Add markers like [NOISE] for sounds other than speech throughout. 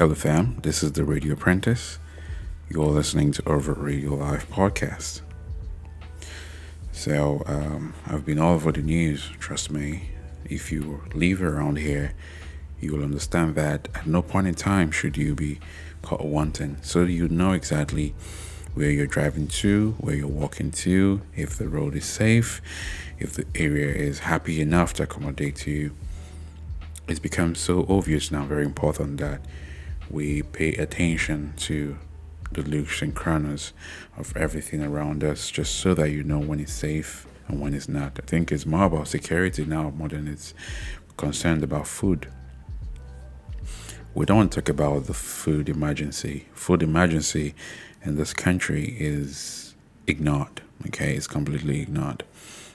Hello, fam. This is the Radio Apprentice. You're listening to Over Radio Live podcast. So, um, I've been all over the news. Trust me. If you live around here, you will understand that at no point in time should you be caught wanting. So you know exactly where you're driving to, where you're walking to, if the road is safe, if the area is happy enough to accommodate you. It's become so obvious now, very important that we pay attention to the looks and corners of everything around us just so that you know when it's safe and when it's not. I think it's more about security now more than it's concerned about food. We don't talk about the food emergency. Food emergency in this country is ignored. Okay, it's completely ignored.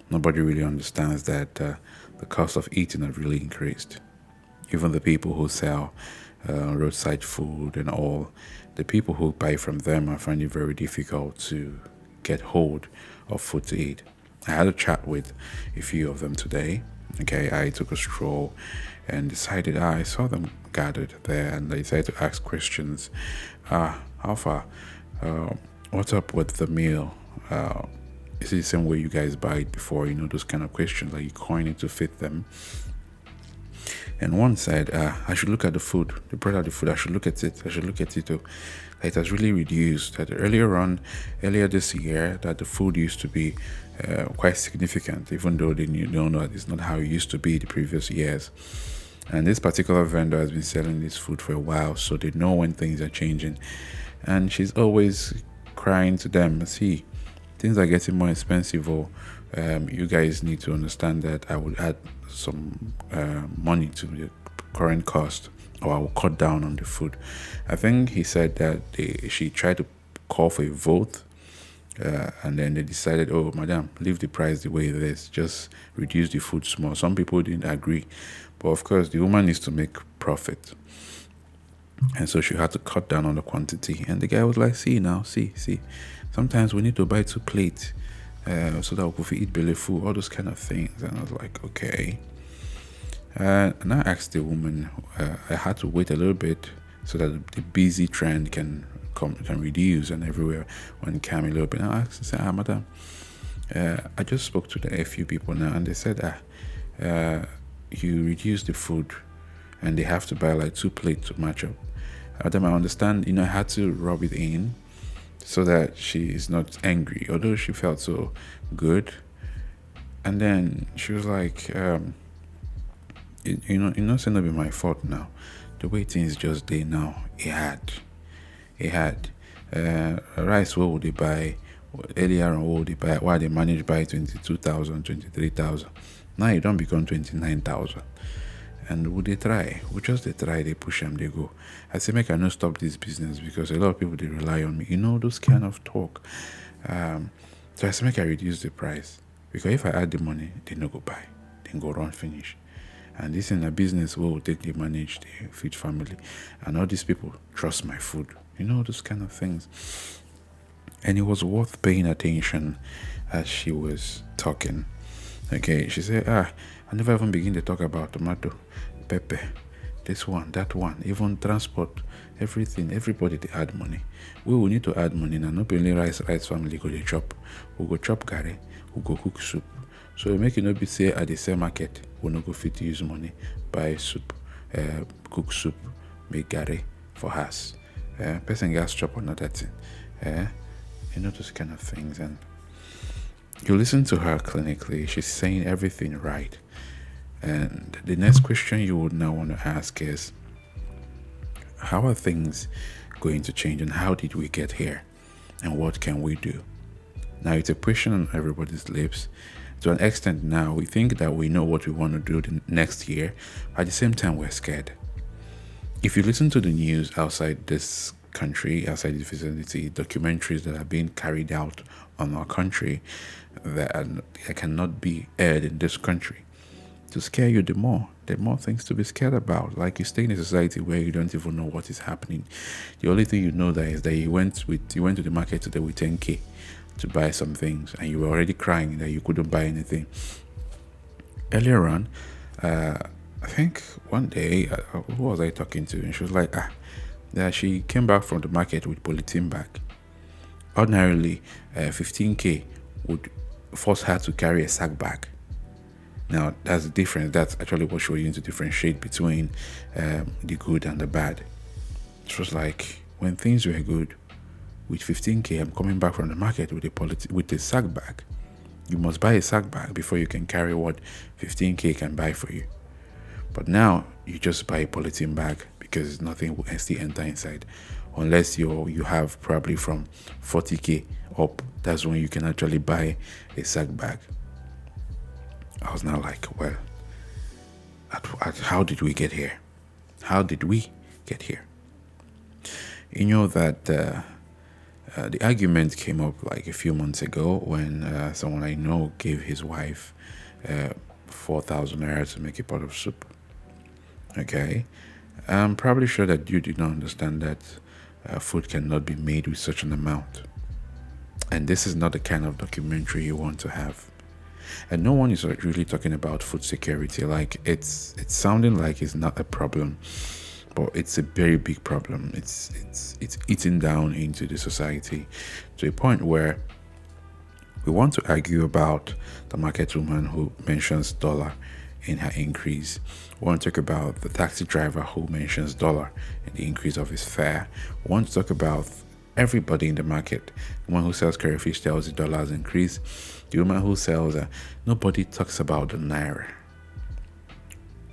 Nobody really understands that uh, the cost of eating has really increased. Even the people who sell uh, roadside food and all, the people who buy from them are finding it very difficult to get hold of food to eat. I had a chat with a few of them today. Okay, I took a stroll and decided ah, I saw them gathered there and they decided to ask questions. Ah, how far? Uh, what's up with the meal? Uh, is it the same way you guys buy it before? You know, those kind of questions, like you coin it to fit them. And one said, uh, I should look at the food. the out the food. I should look at it. I should look at it too. It has really reduced. That earlier on, earlier this year, that the food used to be uh, quite significant, even though they don't know it's not how it used to be the previous years. And this particular vendor has been selling this food for a while, so they know when things are changing. And she's always crying to them, see, things are getting more expensive, or um, you guys need to understand that I would add some uh, money to the current cost or I will cut down on the food. I think he said that they, she tried to call for a vote uh, and then they decided, oh, madam, leave the price the way it is, just reduce the food small. Some people didn't agree, but of course, the woman needs to make profit. And so she had to cut down on the quantity. And the guy was like, see now, see, see. Sometimes we need to buy two plates uh, so that we could eat belly food, all those kind of things. And I was like, okay. Uh, and I asked the woman, uh, I had to wait a little bit so that the busy trend can come can reduce and everywhere when calm a little bit. And I asked, I said, ah, madam, uh, I just spoke to the, a few people now and they said, ah, uh, you reduce the food and they have to buy like two plates to match up. Madam, I understand, you know, I had to rub it in so that she is not angry, although she felt so good. And then she was like, um, you, you know, it's not be my fault now. The way things just they now, it had, it had. Uh, rice, what would they buy? Earlier on, what would they buy? Why they managed by 22,000, 23,000. Now you don't become 29,000 and would they try? We just they try, they push them, they go. I say, make I not stop this business because a lot of people they rely on me. You know those kind of talk. Um, so I say, make I reduce the price because if I add the money, they no go buy, then go run finish. And this in a business where we take they manage they feed family, and all these people trust my food. You know those kind of things. And it was worth paying attention as she was talking. Okay, she said, ah, I never even begin to talk about tomato, pepper, this one, that one, even transport, everything. Everybody they add money. We will need to add money now. Not only rice, rice family go chop. We go chop curry. We go cook soup. So we make it not be say at the same market. We no go fit to use money buy soup, uh, cook soup, make curry for us. Uh, person gas chop another thing. Uh, you know those kind of things and you listen to her clinically she's saying everything right and the next question you would now want to ask is How are things going to change and how did we get here? And what can we do? Now, it's a question on everybody's lips. To an extent, now we think that we know what we want to do the next year, at the same time, we're scared. If you listen to the news outside this country, outside the vicinity, documentaries that are being carried out on our country that, are, that cannot be aired in this country, to scare you the more. There are more things to be scared about. Like you stay in a society where you don't even know what is happening. The only thing you know that is that you went with you went to the market today with 10k to buy some things and you were already crying that you couldn't buy anything. Earlier on, uh, I think one day, uh, who was I talking to? And she was like, ah, that she came back from the market with polythene bag. Ordinarily, uh, 15k would force her to carry a sack bag. Now, that's the difference. That's actually what was using to differentiate between um, the good and the bad. It was like when things were good, with 15k, I'm coming back from the market with a polyth- with a sack bag. You must buy a sack bag before you can carry what 15k can buy for you. But now you just buy a polythene bag because nothing will still enter inside, unless you you have probably from 40k up. That's when you can actually buy a sack bag. I was now like, well, at, at, how did we get here? How did we get here? You know that uh, uh, the argument came up like a few months ago when uh, someone I know gave his wife uh, 4,000 naira to make a pot of soup. Okay. I'm probably sure that you did not understand that uh, food cannot be made with such an amount. And this is not the kind of documentary you want to have. And no one is really talking about food security. Like it's it's sounding like it's not a problem but it's a very big problem. It's it's it's eating down into the society to a point where we want to argue about the market woman who mentions dollar in her increase. We want to talk about the taxi driver who mentions dollar in the increase of his fare. We want to talk about everybody in the market. The one who sells curry fish tells the dollars increase. The woman who sells, uh, nobody talks about the naira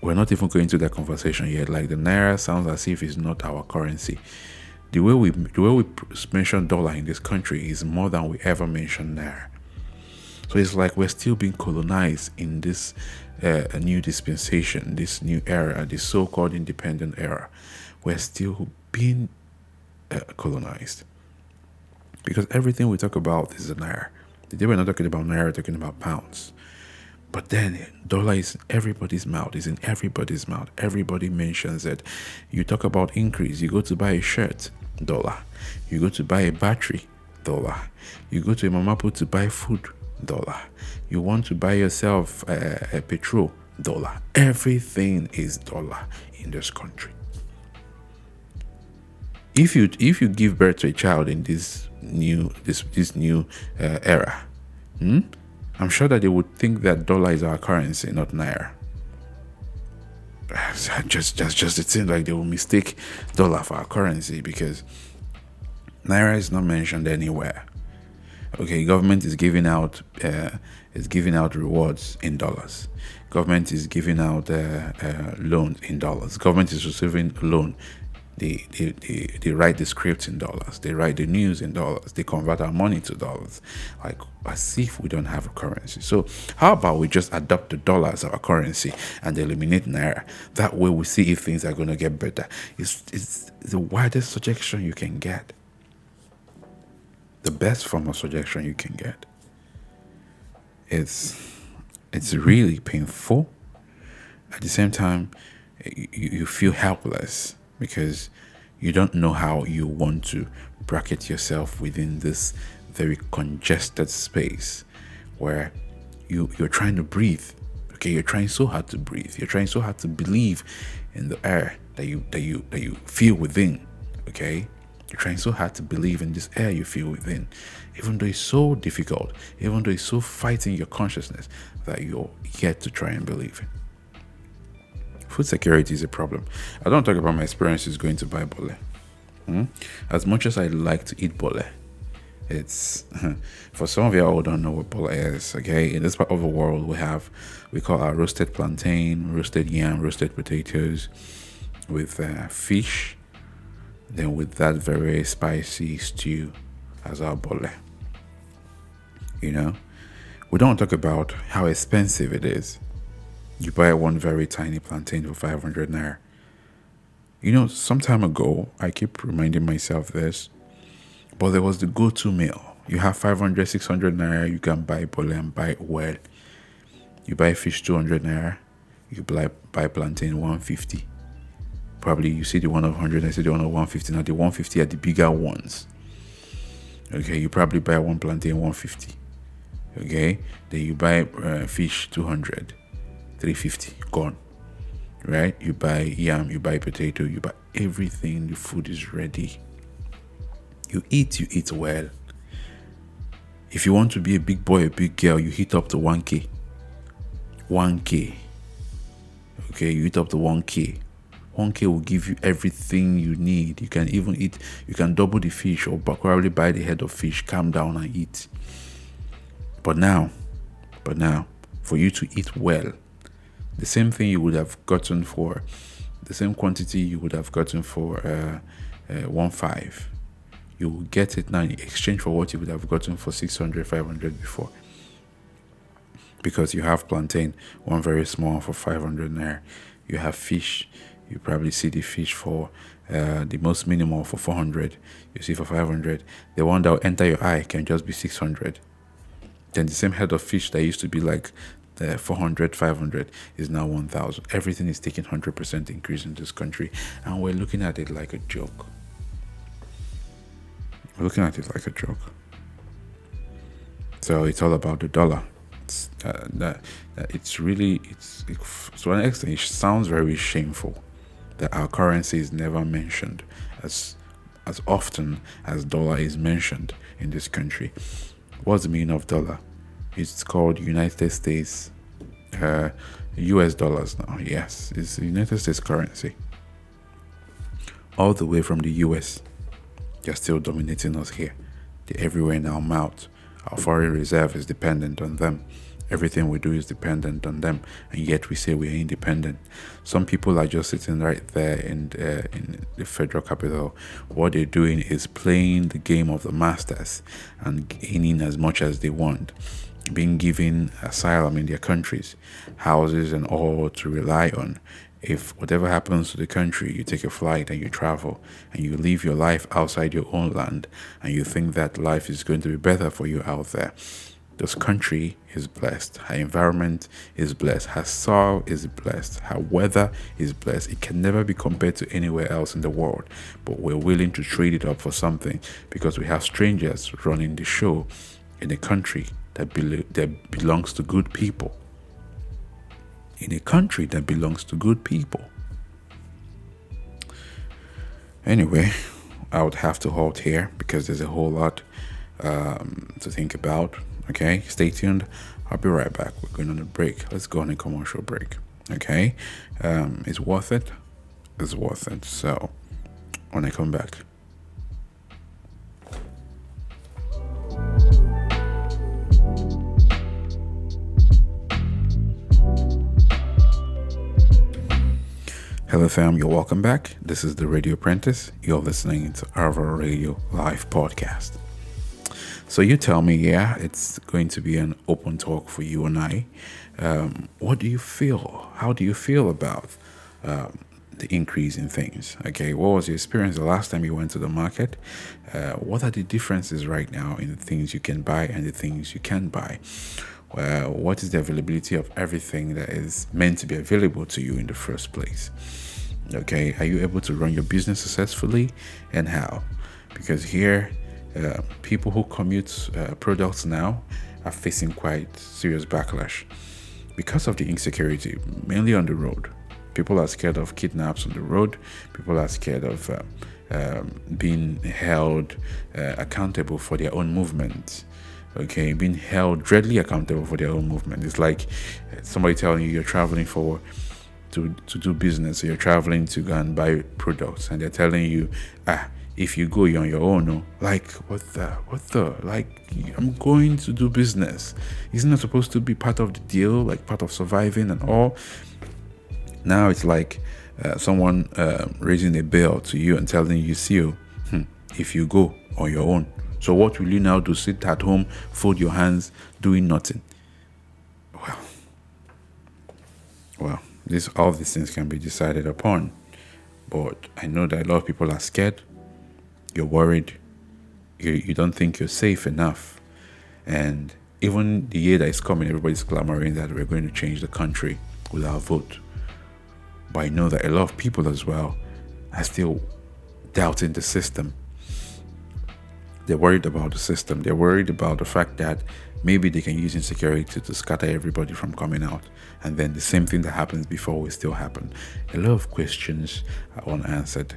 we're not even going to that conversation yet. Like the naira sounds as if it's not our currency. The way we the way we mention dollar in this country is more than we ever mention naira. So it's like we're still being colonized in this uh, new dispensation, this new era, this so-called independent era. We're still being uh, colonized because everything we talk about is naira. Today we're not talking about naira, we're talking about pounds. But then dollar is everybody's mouth, is in everybody's mouth. Everybody mentions it. You talk about increase, you go to buy a shirt, dollar. You go to buy a battery, dollar. You go to a mama put to buy food, dollar. You want to buy yourself a, a petrol, dollar. Everything is dollar in this country. If you if you give birth to a child in this new this this new uh, era, hmm, I'm sure that they would think that dollar is our currency, not naira. [LAUGHS] Just, just, just it seems like they will mistake dollar for our currency because naira is not mentioned anywhere. Okay, government is giving out uh, is giving out rewards in dollars. Government is giving out uh, uh, loans in dollars. Government is receiving loan they, they, they, they write the scripts in dollars. They write the news in dollars. They convert our money to dollars. Like as if we don't have a currency. So how about we just adopt the dollar as our currency and eliminate naira? That way we see if things are going to get better. It's, it's the widest suggestion you can get. The best form of suggestion you can get. It's it's really painful. At the same time, you, you feel helpless because you don't know how you want to bracket yourself within this very congested space where you you're trying to breathe okay? You're trying so hard to breathe. You're trying so hard to believe in the air that you that you that you feel within okay? You're trying so hard to believe in this air you feel within even though it's so difficult even though it's so fighting your consciousness that you're yet to try and believe it food security is a problem. I don't talk about my experiences going to buy bole. Hmm? As much as I like to eat bole, it's [LAUGHS] for some of y'all who don't know what bole is. Okay, in this part of the world, we have we call our roasted plantain, roasted yam, roasted potatoes with uh, fish. Then with that very spicy stew as our bole. You know, we don't talk about how expensive it is you buy one very tiny plantain for 500 naira. You know, some time ago, I keep reminding myself this, but there was the go to meal. You have 500, 600 naira, you can buy bole and buy well. You buy fish 200 naira, you buy, buy plantain 150. Probably you see the one of 100, I see the one of 150. Now, the 150 are the bigger ones. Okay, you probably buy one plantain 150. Okay, then you buy uh, fish 200 350 gone right you buy yam you buy potato you buy everything, the food is ready. You eat, you eat well. If you want to be a big boy, a big girl, you hit up to 1K. 1K. Okay, you hit up to 1K. 1K will give you everything you need. You can even eat, you can double the fish or probably buy the head of fish, calm down and eat. But now, but now, for you to eat well, the same thing you would have gotten for the same quantity you would have gotten for uh, uh, one five. You will get it now in exchange for what you would have gotten for 600 500 before. Because you have plantain one very small for 500 naira. You have fish you probably see the fish for uh, the most minimal for 400 you see for 500 the one that will enter your eye can just be 600 then the same head of fish that used to be like the 400 500 is now 1000 everything is taking 100% increase in this country and we're looking at it like a joke. We're looking at it like a joke. So it's all about the dollar. It's, uh, that, that it's really it's it, to an extent it sounds very shameful that our currency is never mentioned as as often as dollar is mentioned in this country. What's the meaning of dollar it's called United States uh, US dollars now. Yes, it's the United States currency. All the way from the US, they're still dominating us here. They're everywhere in our mouth. Our foreign reserve is dependent on them. Everything we do is dependent on them, and yet we say we're independent. Some people are just sitting right there in uh, in the federal capital. What they're doing is playing the game of the masters and gaining as much as they want being given asylum in their countries, houses, and all to rely on. If whatever happens to the country, you take a flight and you travel and you live your life outside your own land and you think that life is going to be better for you out there. This country is blessed. Her environment is blessed. Her soil is blessed. Her weather is blessed. It can never be compared to anywhere else in the world. But we're willing to trade it up for something because we have strangers running the show in a country that, be- that belongs to good people, in a country that belongs to good people. Anyway, I would have to halt here because there's a whole lot um, to think about. Okay, stay tuned. I'll be right back. We're going on a break. Let's go on a commercial break. Okay, um, it's worth it. It's worth it. So, when I come back. Hello, fam. You're welcome back. This is the Radio Apprentice. You're listening to Arvo Radio Live Podcast. So you tell me, yeah, it's going to be an open talk for you and I. Um, what do you feel? How do you feel about um, the increase in things? Okay, what was your experience the last time you went to the market? Uh, what are the differences right now in the things you can buy and the things you can't buy? Well, what is the availability of everything that is meant to be available to you in the first place? Okay, are you able to run your business successfully and how? Because here, uh, people who commute uh, products now are facing quite serious backlash because of the insecurity, mainly on the road. People are scared of kidnaps on the road. People are scared of uh, um, being held uh, accountable for their own movements okay being held dreadly accountable for their own movement. It's like somebody telling you you're traveling for to, to do business you're traveling to go and buy products and they're telling you ah if you go you're on your own no. Like what the what the like i'm going to do business. Isn't that supposed to be part of the deal like part of surviving and all? Now it's like uh, someone uh, raising a bill to you and telling you see hmm, if you go on your own so what will you now do? Sit at home, fold your hands, doing nothing. Well, well, this all these things can be decided upon. But I know that a lot of people are scared. You're worried. You, you don't think you're safe enough. And even the year that is coming, everybody's clamoring that we're going to change the country with our vote. But I know that a lot of people as well are still doubting the system they're worried about the system. They're worried about the fact that Maybe they can use insecurity to scatter everybody from coming out. And then the same thing that happens before will still happen. A lot of questions are unanswered.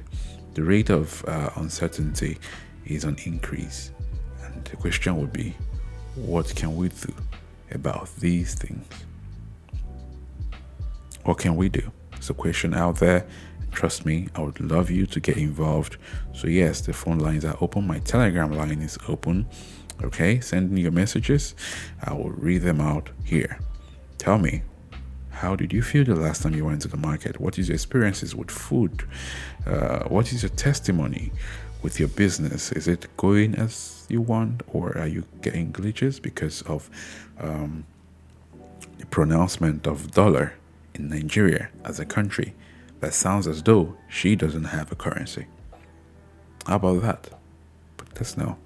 The rate of uh, uncertainty is on increase. And the question would be what can we do about these things? What can we do? It's a question out there. Trust me, I would love you to get involved. So, yes, the phone lines are open. My Telegram line is open. Okay, send me your messages. I will read them out here. Tell me, how did you feel the last time you went to the market? What is your experiences with food? Uh, what is your testimony with your business? Is it going as you want, or are you getting glitches because of um, the pronouncement of dollar in Nigeria as a country? That sounds as though she doesn't have a currency. How about that? But let's know.